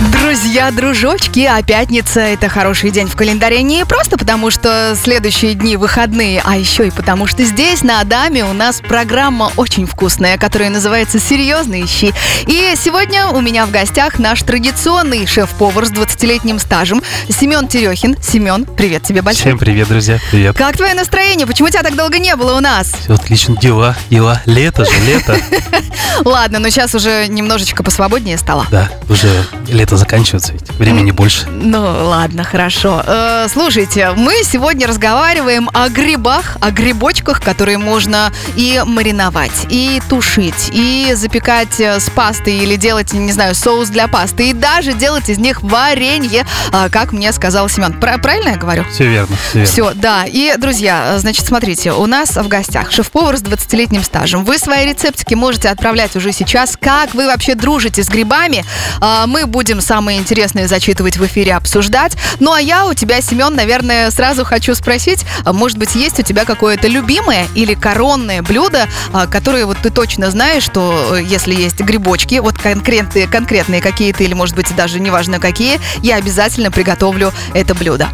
Друзья, дружочки, а пятница – это хороший день в календаре не просто потому, что следующие дни выходные, а еще и потому, что здесь, на Адаме, у нас программа очень вкусная, которая называется «Серьезные щи». И сегодня у меня в гостях наш традиционный шеф-повар с 20-летним стажем Семен Терехин. Семен, привет тебе большой. Всем привет, друзья, привет. Как твое настроение? Почему тебя так долго не было у нас? Все отлично, дела, дела. Лето же, лето. Ладно, но сейчас уже немножечко посвободнее стало. Да, уже лето заканчивается, ведь времени больше. Ну, ладно, хорошо. Э, слушайте, мы сегодня разговариваем о грибах, о грибочках, которые можно и мариновать, и тушить, и запекать э, с пастой или делать, не знаю, соус для пасты, и даже делать из них варенье, э, как мне сказал Семен. Пра- правильно я говорю? Все верно, все верно. Все, да. И, друзья, значит, смотрите, у нас в гостях шеф-повар с 20-летним стажем. Вы свои рецептики можете отправлять уже сейчас. Как вы вообще дружите с грибами? А, Мы будем самые интересные зачитывать в эфире, обсуждать. Ну, а я у тебя, Семен, наверное, сразу хочу спросить, а, может быть, есть у тебя какое-то любимое или коронное блюдо, а, которое вот ты точно знаешь, что э, если есть грибочки, вот конкретные, конкретные какие-то, или, может быть, даже неважно какие, я обязательно приготовлю это блюдо.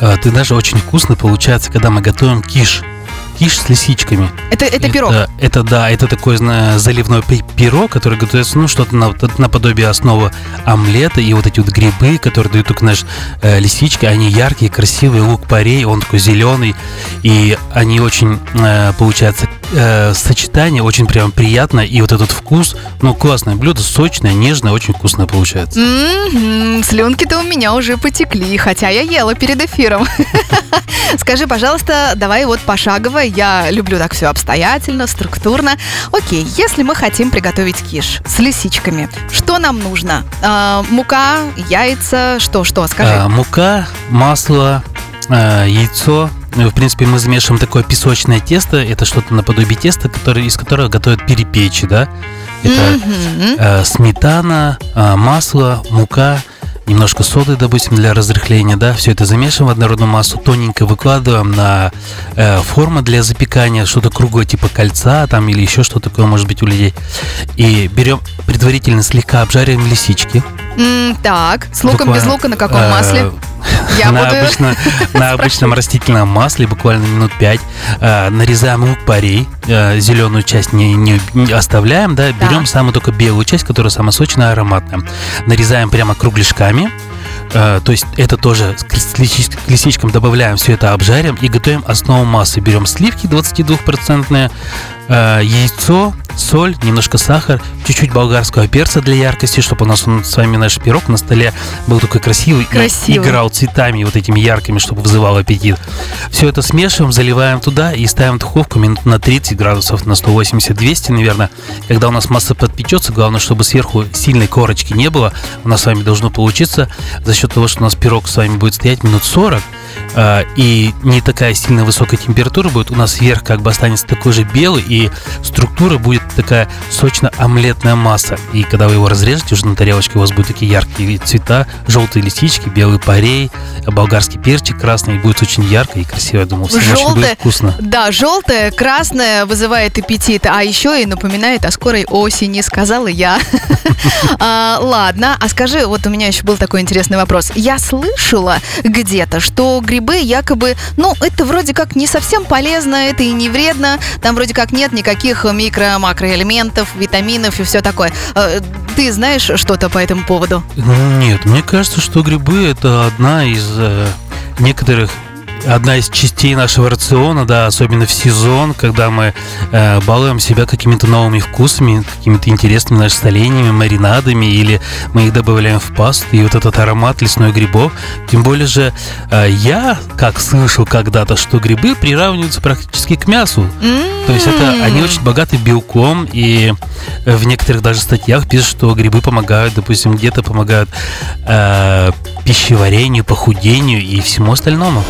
А, Ты даже очень вкусно получается, когда мы готовим киш. Киш с лисичками. Это, это пирог. Это, да, это такой зна- заливной пи- пирог, который готовится, ну, что-то на- наподобие основы омлета. И вот эти вот грибы, которые дают только, знаешь, э, лисички, они яркие, красивые, лук-порей, он такой зеленый. И они очень, э, получается, э, сочетание очень прям приятно. И вот этот вкус, ну, классное блюдо, сочное, нежное, очень вкусное получается. М-м, слюнки-то у меня уже потекли, хотя я ела перед эфиром. Скажи, пожалуйста, давай вот пошагово. Я люблю так все обстоятельно, структурно. Окей, если мы хотим приготовить киш с лисичками, что нам нужно? А, мука, яйца, что-что? Скажи. А, мука, масло, яйцо. Ну, В принципе, мы замешиваем такое песочное тесто. Это что-то наподобие теста, которое, из которого готовят перепечи, да? Это Мгм. э, сметана, а, масло, мука, немножко соды, допустим, для разрыхления, да, все это замешиваем в однородную массу, тоненько выкладываем на э, форму для запекания, что-то круглое, типа кольца там или еще что такое может быть у людей. И берем предварительно слегка обжариваем лисички. М, Так, с луком, без Буквально, лука, на каком э, масле? Я на, буду... обычно- на обычном растительном масле буквально минут 5 нарезаем лук-порей, э, зеленую часть не, не- не оставляем, да, берем Так. самую только белую часть, которая самая сочная, ароматная. Нарезаем прямо кругляшками, э, то есть это тоже с кр- с лисич- к лисичкам добавляем, все это обжарим и готовим основу массы. Берем сливки 22%, э, яйцо, соль, немножко сахар, чуть-чуть болгарского перца для яркости, чтобы у нас он, с вами наш пирог на столе был такой красивый, и Красивый. играл цветами вот этими яркими, чтобы вызывал аппетит. Все это смешиваем, заливаем туда и ставим в духовку минут на 30 градусов, на 180-200, наверное. Когда у нас масса подпечется, главное, чтобы сверху сильной корочки не было. У нас с вами должно получиться за счет того, что у нас пирог с вами будет стоять минут 40, а, и не такая сильно высокая температура будет, у нас верх как бы останется такой же белый, и структура будет такая сочно-омлетная масса. И когда вы его разрежете уже на тарелочке, у вас будут такие яркие цвета, желтые лисички, белый парей, болгарский перчик красный, и будет очень ярко и красиво, я думаю, всем очень будет Желтое, вкусно. да, желтое, красное вызывает аппетит, а еще и напоминает о скорой осени, сказала я. А, Ладно, а скажи, вот у меня еще был такой интересный вопрос. Я слышала где-то, что грибы якобы, ну, это вроде как не совсем полезно, это и не вредно, там вроде как нет никаких микро-макроэлементов, витаминов и все такое. Э, Ты знаешь что-то по этому поводу? Нет, мне кажется, что грибы это одна из э, некоторых одна из частей нашего рациона, да, особенно в сезон, когда мы э, балуем себя какими-то новыми вкусами, какими-то интересными нашими соленьями, маринадами, или мы их добавляем в пасту, и вот этот аромат лесной грибов. Тем более же э, я, как слышал когда-то, что грибы приравниваются практически к мясу. То есть это они очень богаты белком, и в некоторых даже статьях пишут, что грибы помогают, допустим, где-то помогают э, пищеварению, похудению и всему остальному.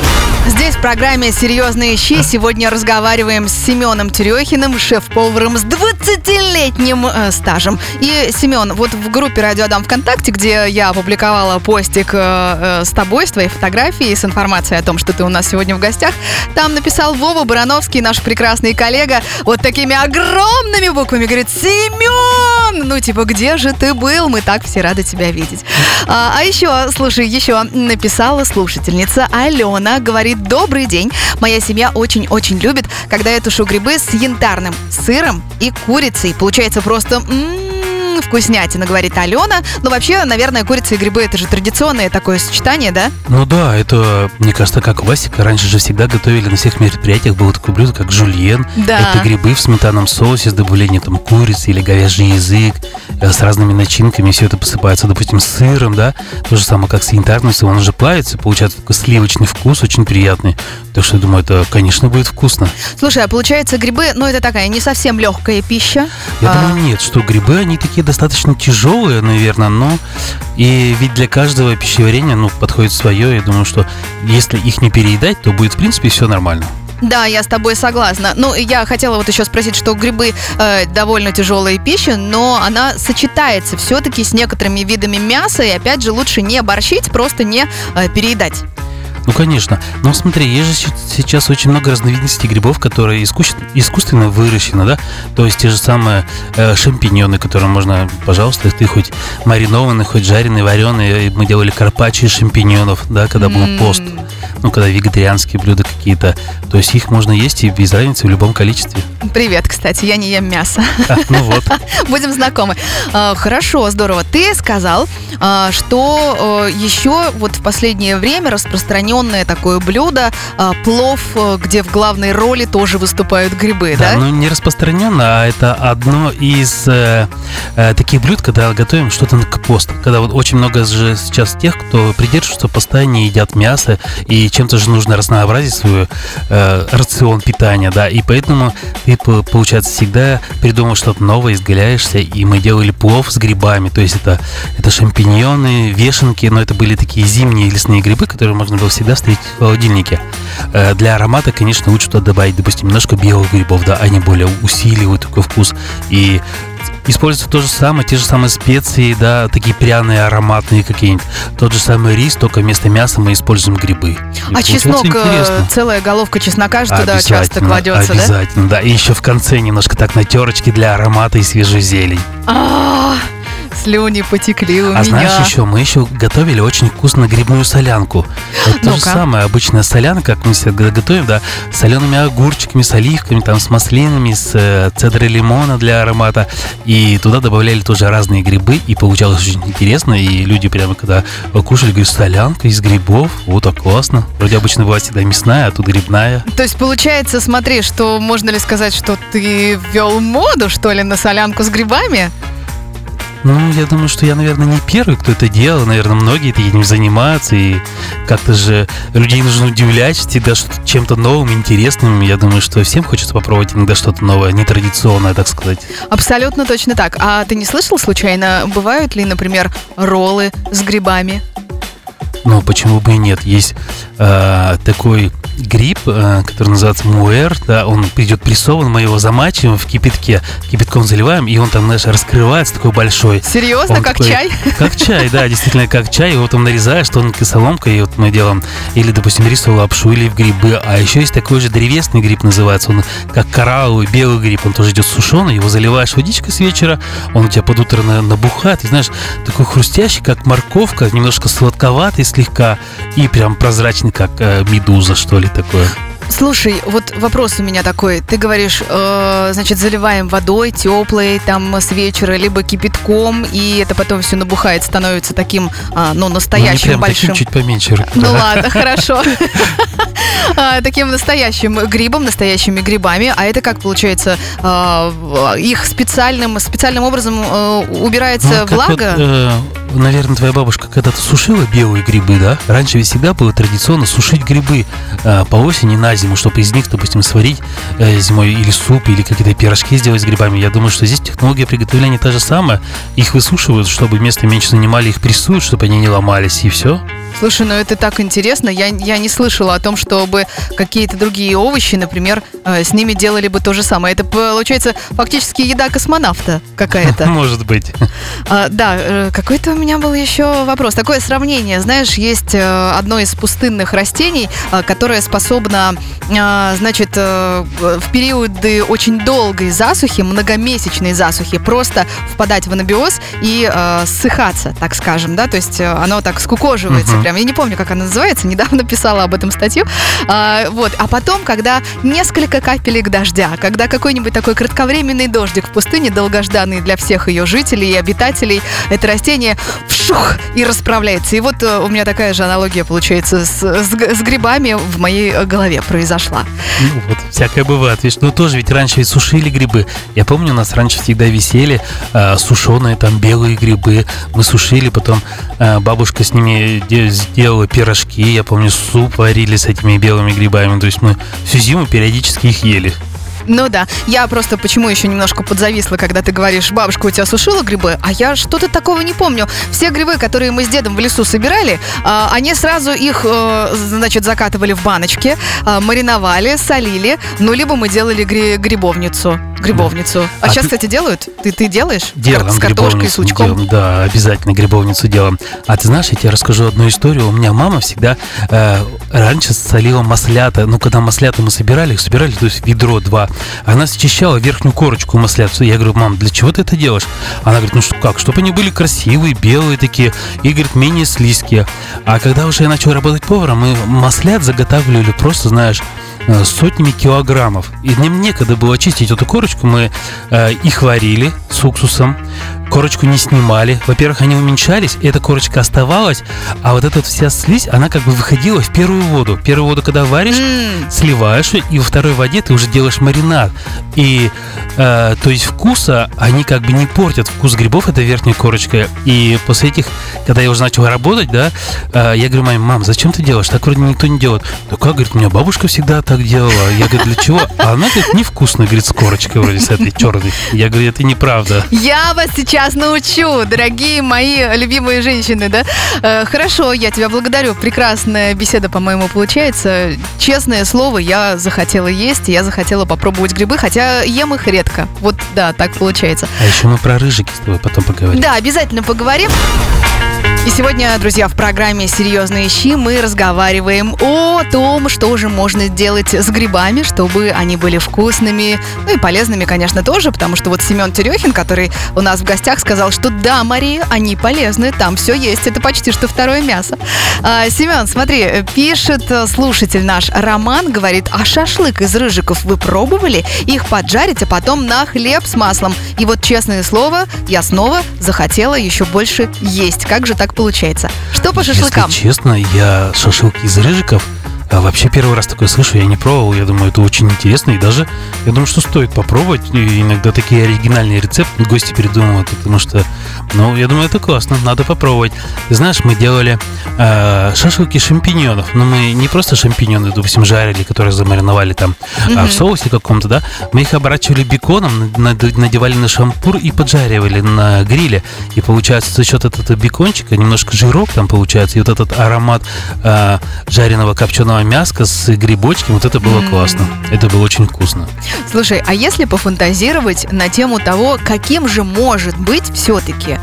Здесь в программе «Серьезные щи» сегодня разговариваем с Семеном Терехиным, шеф-поваром с 20-летним э, стажем. И, Семен, вот в группе «Радио Адам ВКонтакте», где я опубликовала постик э, э, с тобой, с твоей фотографией, с информацией о том, что ты у нас сегодня в гостях, там написал Вова Барановский, наш прекрасный коллега, вот такими огромными буквами, говорит, Семен! Ну, типа, где же ты был? Мы так все рады тебя видеть. А, а еще, слушай, еще написала слушательница Алена, говорит, добрый день. Моя семья очень-очень любит, когда я тушу грибы с янтарным сыром и курицей. Получается просто... м-м, Вкуснятина, говорит Алена. Но вообще, наверное, курица и грибы это же традиционное такое сочетание, да? Ну да, это, мне кажется, как классика. Раньше же всегда готовили на всех мероприятиях. Было такое блюдо, как жульен. Да. Это грибы в сметанном соусе с добавлением там курицы или говяжий язык э, с разными начинками. Все это посыпается, допустим, сыром, да. То же самое, как с янтарным сыром. Он уже плавится, получается такой сливочный вкус, очень приятный. Так что я думаю, это, конечно, будет вкусно. Слушай, а получается грибы, ну это такая не совсем легкая пища. Я А, думаю, нет, что грибы, они такие достаточно тяжелые, наверное, но и ведь для каждого пищеварения, ну, подходит свое. Я думаю, что если их не переедать, то будет, в принципе, все нормально. Да, я с тобой согласна. Ну, я хотела вот еще спросить, что грибы э, довольно тяжелая пища, но она сочетается все-таки с некоторыми видами мяса, и опять же лучше не борщить, просто не э, переедать. Ну, конечно. Но смотри, есть же се- сейчас очень много разновидностей грибов, которые искусственно, выращены, да? То есть те же самые э, шампиньоны, которые можно, пожалуйста, ты хоть маринованный, хоть жареный, вареный. Мы делали карпаччо из шампиньонов, да, когда был М. пост. Ну, когда вегетарианские блюда какие-то. То есть их можно есть и без разницы в любом количестве. Привет, кстати, я не ем мясо. А, ну вот. Будем знакомы. А, Хорошо, здорово. Ты сказал, а, что э, еще вот в последнее время распространенное такое блюдо а, плов, э, где в главной роли тоже выступают грибы, Да, да? ну не распространенно, а это одно из э, таких блюд, когда готовим что-то к посту. Когда вот очень много же сейчас тех, кто придерживается поста, не едят мясо, и чем-то же нужно разнообразить свой э, рацион питания, да, и поэтому ты, по- получается, всегда придумал что-то новое, изгаляешься, и мы делали плов с грибами, то есть это, это шампиньоны, вешенки, но это были такие зимние лесные грибы, которые можно было всегда встретить в холодильнике. Э, Для аромата, конечно, лучше туда добавить, допустим, немножко белых грибов, да, они более усиливают такой вкус. И используется то же самое, те же самые специи, да, такие пряные, ароматные какие-нибудь. Тот же самый рис, только вместо мяса мы используем грибы. А чеснок, э, интересно. целая головка чеснока же туда часто Обязательно, кладется, да? Обязательно, да. И еще в конце немножко так на терочке для аромата и свежей зелень. А, слюни потекли у А меня. знаешь еще, мы еще готовили очень вкусно грибную солянку. Это то же самое, обычная солянка, как мы всегда готовим, да, с солеными огурчиками, с оливками, там, с маслинами, с э, цедрой лимона для аромата. И туда добавляли тоже разные грибы, и получалось очень интересно. И люди прямо когда кушали, говорят, солянка из грибов, вот так классно. Вроде обычно бывает всегда мясная, а тут грибная. То есть получается, смотри, что можно ли сказать, что ты ввел моду, что ли, на солянку с грибами? Ну, я думаю, что я, наверное, не первый, кто это делал. Наверное, многие этим занимаются. И как-то же людей нужно удивлять всегда чем-то новым, интересным. Я думаю, что всем хочется попробовать иногда что-то новое, нетрадиционное, так сказать. Абсолютно точно так. А ты не слышал случайно, бывают ли, например, роллы с грибами? Но почему бы и нет? Есть э, такой гриб, э, который называется муэр, да, он идет прессован, мы его замачиваем в кипятке, кипятком заливаем, и он там, знаешь, раскрывается такой большой. Серьезно, Он как такой- чай? Как чай, да, действительно, как чай. Его там нарезаешь тонкой соломкой, и вот мы делаем, или, допустим, рисовую лапшу, или в грибы. А еще есть такой же древесный гриб называется, он как коралловый, белый гриб, он тоже идет сушеный, его заливаешь водичкой с вечера, он у тебя под утро на- набухает, и знаешь, такой хрустящий, как морковка, немножко сладковатый слегка, и прям прозрачный, как э, медуза, что ли, такое. Слушай, вот вопрос у меня такой. Ты говоришь, э, значит, заливаем водой теплой, там, с вечера, либо кипятком, и это потом все набухает, становится таким, а, ну, Ну, настоящим прям большим. таким, чуть поменьше. Ну ладно, хорошо. А, Таким настоящим грибом, настоящими грибами. А это как получается? а, Их специальным, специальным образом э, убирается Ну, влага? Наверное, твоя бабушка когда-то сушила белые грибы, да? Раньше ведь всегда было традиционно сушить грибы э, по осени на зиму, чтобы из них, допустим, сварить э, зимой или суп, или какие-то пирожки сделать с грибами. Я думаю, что здесь технология приготовления та же самая. Их высушивают, чтобы место меньше занимали, их прессуют, чтобы они не ломались, и все. Слушай, ну это так интересно. Я, я не слышала о том, чтобы какие-то другие овощи, например, э, с ними делали бы то же самое. Это получается фактически еда космонавта какая-то. Может быть. А, да, э, какой-то у меня был еще вопрос. Такое сравнение. Знаешь, есть э, одно из пустынных растений, э, которое способно, э, значит, в периоды очень долгой засухи, многомесячной засухи, просто впадать в анабиоз и ссыхаться, так скажем, да, то есть оно так скукоживается Мгм. прям. Я не помню, как оно называется, недавно писала об этом статью. А, вот, а потом, когда несколько капелек дождя, когда какой-нибудь такой кратковременный дождик в пустыне, долгожданный для всех ее жителей и обитателей, это растение вшух и расправляется. И вот э, у меня такая же аналогия получается с, с с грибами в моей э, голове произошла. Ну вот, всякое бывает. Видишь, ну тоже ведь раньше ведь сушили грибы. Я помню, у нас раньше всегда висели э, сушеные там белые грибы. Мы сушили, потом э, бабушка с ними де- сделала пирожки. Я помню, суп варили с этими белыми грибами. То есть мы всю зиму периодически их ели. Ну да, я просто почему еще немножко подзависла, когда ты говоришь, бабушка у тебя сушила грибы, а я что-то такого не помню. Все грибы, которые мы с дедом в лесу собирали, а, они сразу их, э, значит, закатывали в баночки, а, мариновали, солили, ну, либо мы делали гри- грибовницу. Грибовницу. А, А сейчас, ты- кстати, делают? Ты, ты делаешь? Делаем С картошкой, с лучком? делаем, да, обязательно грибовницу делаем. А ты знаешь, я тебе расскажу одну историю. У меня мама всегда э, раньше солила маслята. Ну, когда маслята мы собирали, их собирали, то есть ведро два. Она счищала верхнюю корочку маслят. Я говорю, мам, для чего ты это делаешь? Она говорит, ну что, как, чтобы они были красивые, белые такие, и, говорит, менее слизкие. А когда уже я начал работать поваром, мы маслят заготавливали просто, знаешь, э, сотнями килограммов. И мне некогда было чистить эту корочку. Мы э, их варили с уксусом. Корочку не снимали. Во-первых, они уменьшались, и эта корочка оставалась, а вот эта вот вся слизь, она как бы выходила в первую воду. Первую воду, когда варишь, М, сливаешь, и во второй воде ты уже делаешь маринад. И, э, то есть вкуса, они как бы не портят вкус грибов, это верхняя корочка. И после этих, когда я уже начал работать, да, э, я говорю, маме, мам, зачем ты делаешь? Так вроде никто не делает. Да как, говорит, у меня бабушка всегда так делала. Я говорю, для чего? А она, говорит, невкусная, говорит, с корочкой вроде с этой черной. Я говорю, это неправда. Я вас сейчас научу, дорогие мои любимые женщины, да? Э, хорошо, я тебя благодарю. Прекрасная беседа, по-моему, получается. Честное слово, я захотела есть, я захотела попробовать грибы, хотя ем их редко. Вот, да, так получается. А еще мы про рыжики с тобой потом поговорим. Да, обязательно поговорим. И сегодня, друзья, в программе «Серьезные щи» мы разговариваем о том, что же можно делать с грибами, чтобы они были вкусными, ну и полезными, конечно, тоже, потому что вот Семен Терехин, который у нас в гостях, сказал, что да, Мария, они полезны, там все есть, это почти что второе мясо. А, Семен, смотри, пишет э, слушатель наш Роман, говорит, а шашлык из рыжиков вы пробовали? Их поджарить, а потом на хлеб с маслом. И вот, честное слово, я снова захотела еще больше есть. Как же так получается? Что по шашлыкам? Если честно, я шашлыки из рыжиков а вообще первый раз такое слышу, я не пробовал, я думаю, это очень интересно, и даже, я думаю, что стоит попробовать, и иногда такие оригинальные рецепты гости придумывают, потому что, ну, я думаю, это классно, надо попробовать. Ты знаешь, мы делали э, шашлыки шампиньонов, но мы не просто шампиньоны, допустим, жарили, которые замариновали там а, в соусе каком-то, да, мы их оборачивали беконом, над- надевали на шампур и поджаривали на гриле, и получается за счет этого бекончика немножко жирок там получается, и вот этот аромат э, жареного копченого мяска с грибочками, вот это было классно. Это было очень вкусно. Слушай, а если пофантазировать на тему того, каким же может быть все-таки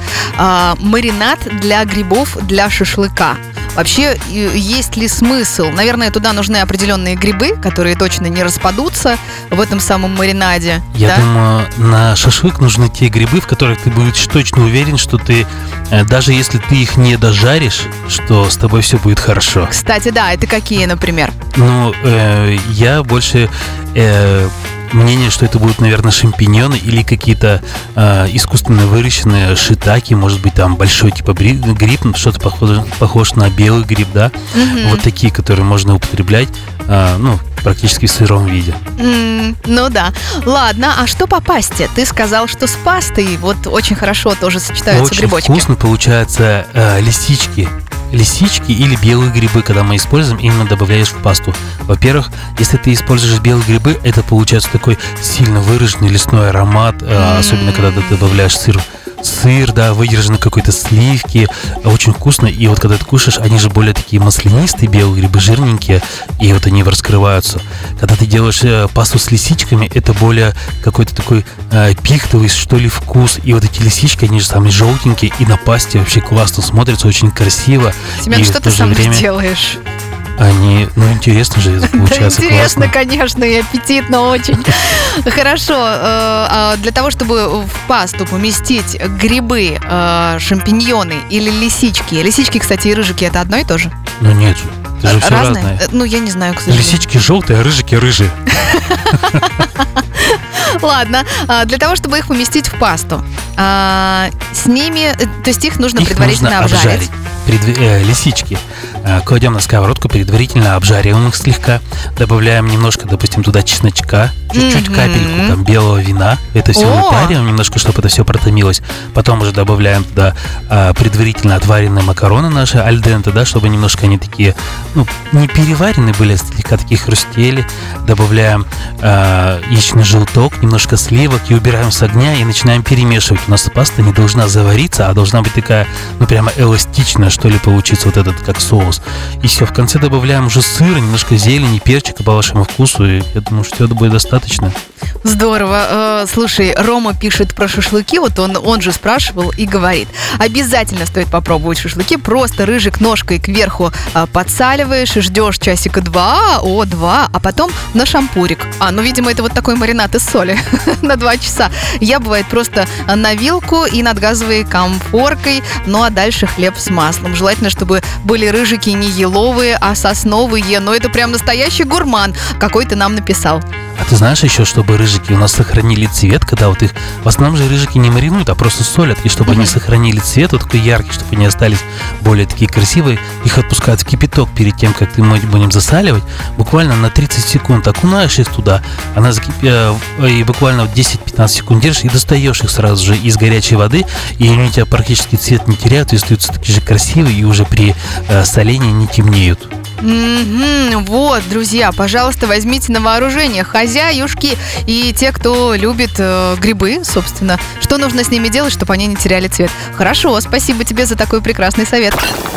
маринад для грибов для шашлыка? Вообще, есть ли смысл? Наверное, туда нужны определенные грибы, которые точно не распадутся в этом самом маринаде. Я да? думаю, на шашлык нужны те грибы, в которых ты будешь точно уверен, что ты, э, даже если ты их не дожаришь, что с тобой все будет хорошо. Кстати, да, это какие, например? Ну, э, я больше э, мнение, что это будут, наверное, шампиньоны или какие-то э, искусственно выращенные шитаки, может быть, там большой типа гриб, ну, что-то похоже, похож на белый гриб, да? Мгм. Вот такие, которые можно употреблять, э, ну, практически в сыром виде. Ну да. Ладно, а что по пасте? Ты сказал, что с пастой вот очень хорошо тоже сочетаются Очень грибочки. вкусно получаются э, лисички. Лисички или белые грибы, когда мы используем, именно добавляешь в пасту. Во-первых, если ты используешь белые грибы, это получается такой сильно выраженный лесной аромат, М. особенно когда ты добавляешь сыр. Сыр, да, выдержаны какой-то сливки, очень вкусно. И вот когда ты кушаешь, они же более такие маслянистые, белые грибы жирненькие, и вот они раскрываются. Когда ты делаешь э, пасту с лисичками, это более какой-то такой э, пихтовый, что ли, вкус. И вот эти лисички, они же самые желтенькие, и на пасте вообще классно смотрятся, очень красиво. Семен, и что в ты то же сам время делаешь? Они, ну, интересно же это получается да, интересно, классно. конечно, и аппетитно очень. Хорошо, э, а для того, чтобы в пасту поместить грибы, э, шампиньоны или лисички. Лисички, кстати, и рыжики это одно и то же? Ну нет это же все Разные? разное. Э, Ну, я не знаю, к сожалению. Лисички желтые, а рыжики рыжие. Ладно, а, для того, чтобы их поместить в пасту, а, с ними, то есть их нужно Их предварительно нужно обжарить. обжарить. Предв- э, лисички кладем на сковородку, предварительно обжариваем их слегка, добавляем немножко, допустим, туда чесночка, чуть-чуть Мгм. капельку там белого вина, это все О! выпариваем немножко, чтобы это все протомилось, потом уже добавляем туда а, предварительно отваренные макароны наши альденте, да, чтобы немножко они такие, ну, не переваренные были, а слегка такие хрустели, добавляем а, яичный желток, немножко сливок и убираем с огня и начинаем перемешивать. У нас паста не должна завариться, а должна быть такая, ну, прямо эластичная, что ли, получится вот этот, как соус. И все, в конце добавляем уже сыр, немножко зелени, перчика по вашему вкусу, и я думаю, что это будет достаточно. Здорово. Э, Слушай, Рома пишет про шашлыки, вот он, он же спрашивал и говорит. Обязательно стоит попробовать шашлыки. Просто рыжик ножкой кверху э, подсаливаешь, ждешь часика два, о, два, а потом на шампурик. А, ну, видимо, это вот такой маринад из соли на два часа. Я, бывает, просто на вилку и над газовой комфоркой, ну, а дальше хлеб с маслом. Желательно, чтобы были рыжики не еловые, а сосновые. Но это прям настоящий гурман, какой ты нам написал. А ты знаешь еще, чтобы рыжики у нас сохранили цвет, когда вот их... В основном же рыжики не маринуют, а просто солят. И чтобы они Мгм. сохранили цвет вот такой яркий, чтобы они остались более такие красивые, их отпускают в кипяток перед тем, как мы будем засаливать. Буквально на 30 секунд окунаешь их туда, она закипи... э, и буквально вот 10-15 секунд держишь и достаешь их сразу же из горячей воды, и они у тебя практически цвет не теряют, и остаются такие же красивые, и уже при э, солении не темнеют. Мгм, вот, друзья, пожалуйста, возьмите на вооружение хозяюшки и те, кто любит э, грибы, собственно. Что нужно с ними делать, чтобы они не теряли цвет? Хорошо, спасибо тебе за такой прекрасный совет.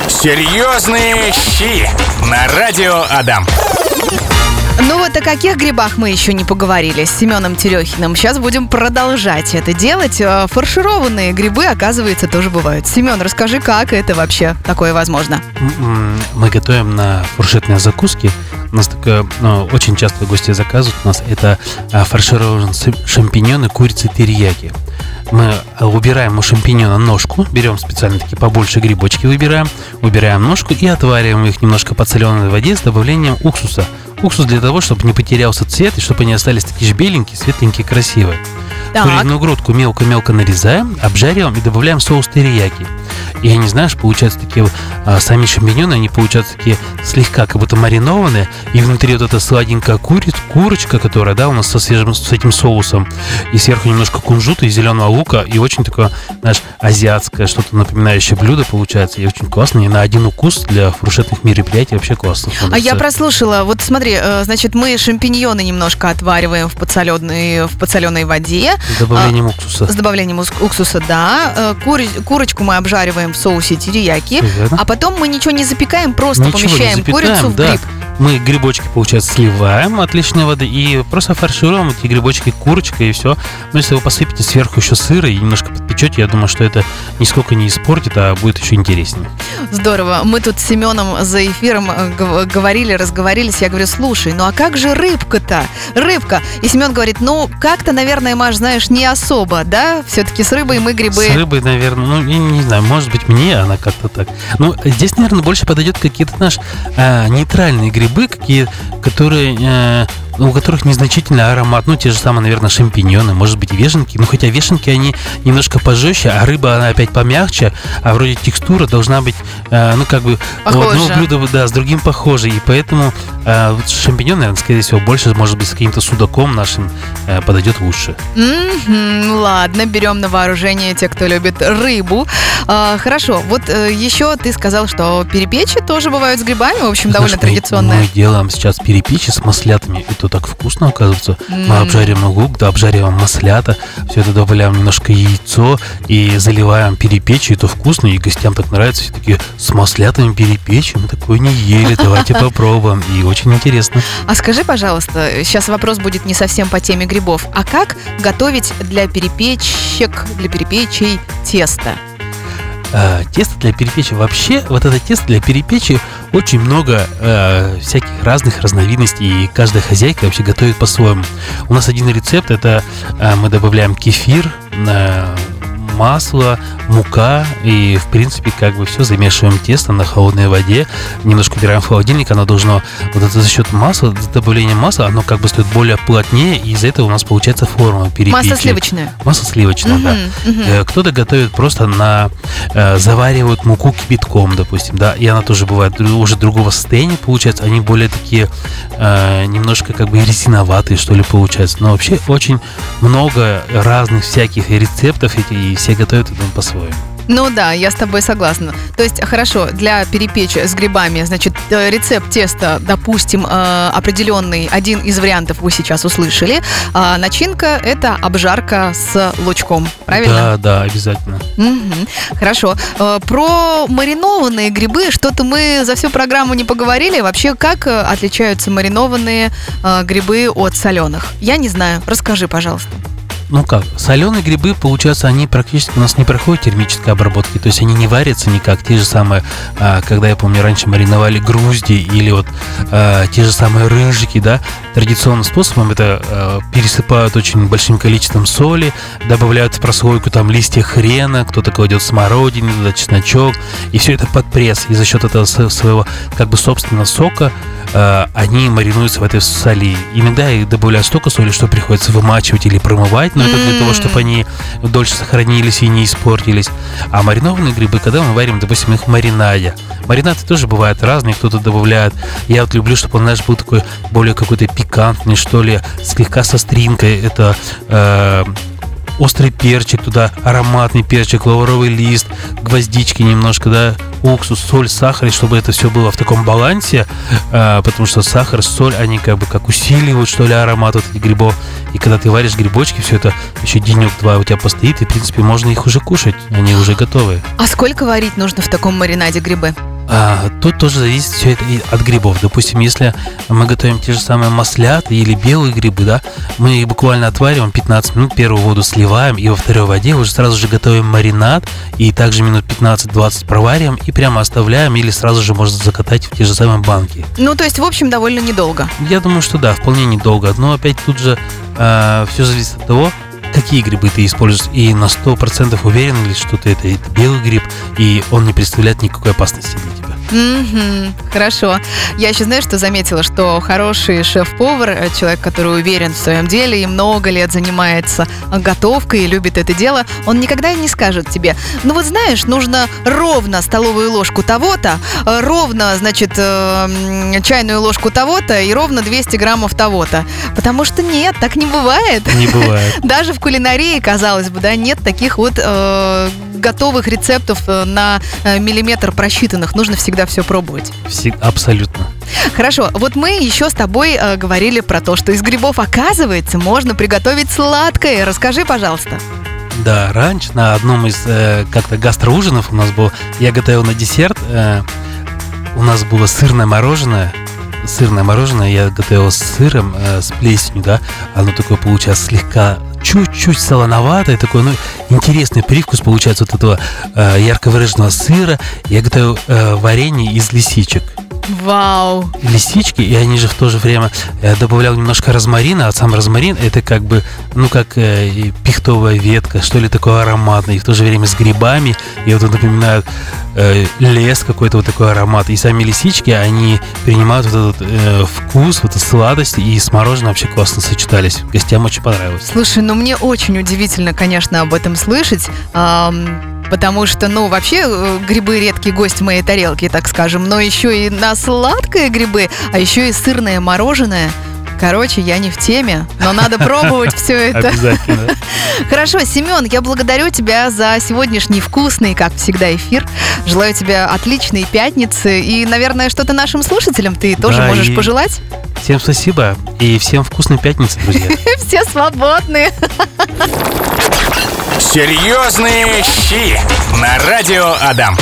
Серьезные щи на радио Адам. Ну вот о каких грибах мы еще не поговорили с Семеном Терехиным. Сейчас будем продолжать это делать. Э, Фаршированные грибы, оказывается, тоже бывают. Семен, расскажи, как это вообще такое возможно? М, Мы готовим на фуршетные закуски. У нас такое, ну, очень часто гости заказывают у нас это а, фаршированные шампиньоны, курицы терияки. Мы а, убираем у шампиньона ножку, берем специально такие побольше грибочки выбираем, убираем ножку и отвариваем их немножко под соленой воде с добавлением уксуса. Уксус для того, чтобы не потерялся цвет и чтобы они остались такие же беленькие, светленькие, красивые. Куриную грудку мелко-мелко нарезаем, обжариваем и добавляем соус терияки. И они, знаешь, получаются такие а, сами шампиньоны, они получаются такие слегка как будто маринованные, и внутри вот эта сладенькая куриц, курочка, которая, да, у нас со свежим, с этим соусом, и сверху немножко кунжута и зеленого лука, и очень такое, знаешь, азиатское, что-то напоминающее блюдо получается, и очень классно, и на один укус для фуршетных мероприятий вообще классно. А я прослушала, вот смотри, э, значит, мы шампиньоны немножко отвариваем в подсоленной, в подсоленой воде С добавлением уксуса. с добавлением ус- уксуса, да. Э, кури- курочку мы обжариваем в соусе терияки. Верно. А потом мы ничего не запекаем, просто не помещаем курицу в да. гриб. Мы грибочки, получается, сливаем от лишней воды и просто фаршируем эти грибочки курочкой и все. Но если вы посыпете сверху еще сыра и немножко подпечете, я думаю, что это нисколько не испортит, а будет еще интереснее. Здорово. Мы тут с Семеном за эфиром э, гов- говорили, разговорились. Я говорю, слушай, ну а как же рыбка-то? Рыбка. И Семен говорит, ну как-то, наверное, Маш, знаешь, не особо, да? Все-таки с рыбой мы грибы... С рыбой, наверное, ну, я не знаю, может быть, мне она как-то так. Ну, здесь, наверное, больше подойдет какие-то, знаешь, а, нейтральные грибы, какие, которые, э, у которых незначительный аромат. Ну, те же самые, наверное, шампиньоны, может быть, вешенки. Ну, хотя вешенки, они немножко пожестче, а рыба, она опять помягче, а вроде текстура должна быть, э, ну, как бы, у одного Похоже. блюда, да, с другим похожей. И поэтому э, шампиньон, наверное, скорее всего, больше, может быть, с каким-то судаком нашим э, подойдет лучше. Мгм, ладно, берем на вооружение те, кто любит рыбу. А, хорошо, вот э, еще ты сказал, что перепечи тоже бывают с грибами, в общем, довольно Знаешь, мы-. Мы делаем сейчас перепечи с маслятами. Это так вкусно, оказывается. Мы обжариваем лук, да, обжариваем маслята, все это добавляем немножко яйцо и заливаем перепечи. Это вкусно, и гостям так нравится. Все такие с маслятами перепечи. Мы такое не ели, давайте попробуем. И очень интересно. А скажи, пожалуйста, сейчас вопрос будет не совсем по теме грибов. А как готовить для перепечек, для перепечей тесто? А, тесто для перепечи. Вообще, вот это тесто для перепечи очень много э, всяких разных разновидностей, и каждая хозяйка вообще готовит по-своему. У нас один рецепт, это э, мы добавляем кефир, э, масло, мука, и, в принципе, как бы все замешиваем тесто на холодной воде, немножко убираем в холодильник, оно должно, вот это за счет масла, добавления масла, оно как бы стоит более плотнее, и из-за этого у нас получается форма перепечи. Масло сливочное. Масло сливочное, да. Мгм, мгм. Э, Кто-то готовит просто на э, заваривают муку кипятком, допустим, да, и она тоже бывает уже другого состояния получается. Они более такие э, немножко как бы резиноватые, что ли, получается. Но вообще очень много разных всяких рецептов, эти, и все готовят это по-своему. Ну да, я с тобой согласна. То есть, хорошо, для перепечи с грибами, значит, э, рецепт теста, допустим, э, определенный, один из вариантов вы сейчас услышали. А начинка – это обжарка с лучком, правильно? Да, да, обязательно. Мгм. Хорошо. Э, Про маринованные грибы что-то мы за всю программу не поговорили. Вообще, как отличаются маринованные грибы от соленых? Я не знаю. Расскажи, пожалуйста. Ну как, соленые грибы, получается, они практически у нас не проходят термической обработки, то есть они не варятся никак. Те же самые, а, когда я помню, раньше мариновали грузди или вот а, те же самые рыжики, да, традиционным способом это а, пересыпают очень большим количеством соли, добавляют в прослойку там листья хрена, кто-то кладет смородину, туда чесночок, и все это под пресс. И за счет этого своего как бы собственного сока они маринуются в этой соли. Иногда их добавляют столько соли, что приходится вымачивать или промывать, но это для того, чтобы они дольше сохранились и не испортились. А маринованные грибы, когда мы варим, допустим, их в маринаде. Маринады тоже бывают разные, кто-то добавляет. Я вот люблю, чтобы он, знаешь, был такой более какой-то пикантный, что ли, слегка со стринкой. Это э, острый перчик туда, ароматный перчик, лавровый лист, гвоздички немножко, да, уксус, соль, сахар, и чтобы это все было в таком балансе, э, потому что сахар, соль, они как бы как усиливают, что ли, аромат вот этих грибов. И когда ты варишь грибочки, все это еще денек-два у тебя постоит, и, в принципе, можно их уже кушать, они уже готовы. А сколько варить нужно в таком маринаде грибы? А, тут тоже зависит все это от грибов. Допустим, если мы готовим те же самые маслята или белые грибы, да, мы их буквально отвариваем 15 минут, первую воду сливаем, и во второй воде уже сразу же готовим маринад, и также минут 15-20 провариваем, и прямо оставляем, или сразу же можно закатать в те же самые банки. Ну, то есть, в общем, довольно недолго. Я думаю, что да, вполне недолго. Но опять тут же все зависит от того, какие грибы ты используешь. И на 100% уверен ли, что ты это, это белый гриб, и он не представляет никакой опасности для тебя. Мгм, хорошо. Я еще, знаешь, что заметила, что хороший шеф-повар, э, человек, который уверен в своем деле и много лет занимается э, готовкой и любит это дело, он никогда не скажет тебе, ну вот знаешь, нужно ровно столовую ложку того-то, э, ровно, значит, чайную ложку того-то и ровно 200 граммов того-то. Потому что нет, так не бывает. Не бывает. Даже в кулинарии, казалось бы, да, нет таких вот э, готовых рецептов на миллиметр просчитанных. Нужно всегда все пробовать. Всег- абсолютно. Хорошо, вот мы еще с тобой э, говорили про то, что из грибов, оказывается, можно приготовить сладкое. Расскажи, пожалуйста. Да, раньше на одном из э, как-то гастроужинов у нас был, я готовил на десерт, э, у нас было сырное мороженое, сырное мороженое я готовил с сыром, э, с плесенью, да, оно такое получалось слегка чуть-чуть солоноватое, такой, ну, интересный привкус получается вот этого э, ярко выраженного сыра. Я готовил э, варенье из лисичек. Вау. лисички, и они же в то же время я добавлял немножко розмарина, а сам розмарин это как бы, ну как э, пихтовая ветка, что ли такое ароматное, и в то же время с грибами, и вот это напоминает э, лес какой-то вот такой аромат. И сами лисички, они принимают вот этот э, вкус, вот эту сладость, и с мороженым вообще классно сочетались. Гостям очень понравилось. Слушай, ну мне очень удивительно, конечно, об этом слышать. Потому что, ну, вообще э, грибы редкий гость моей тарелке, так скажем. Но еще и на сладкие грибы, а еще и сырное мороженое. Короче, я не в теме, но надо пробовать все это. Обязательно. Хорошо, Семен, я благодарю тебя за сегодняшний вкусный, как всегда, эфир. Желаю тебе отличной пятницы. И, наверное, что-то нашим слушателям ты тоже Да, можешь и- пожелать. Всем спасибо и всем вкусной пятницы, друзья. Все свободны. Серьезные щи на радио Адам.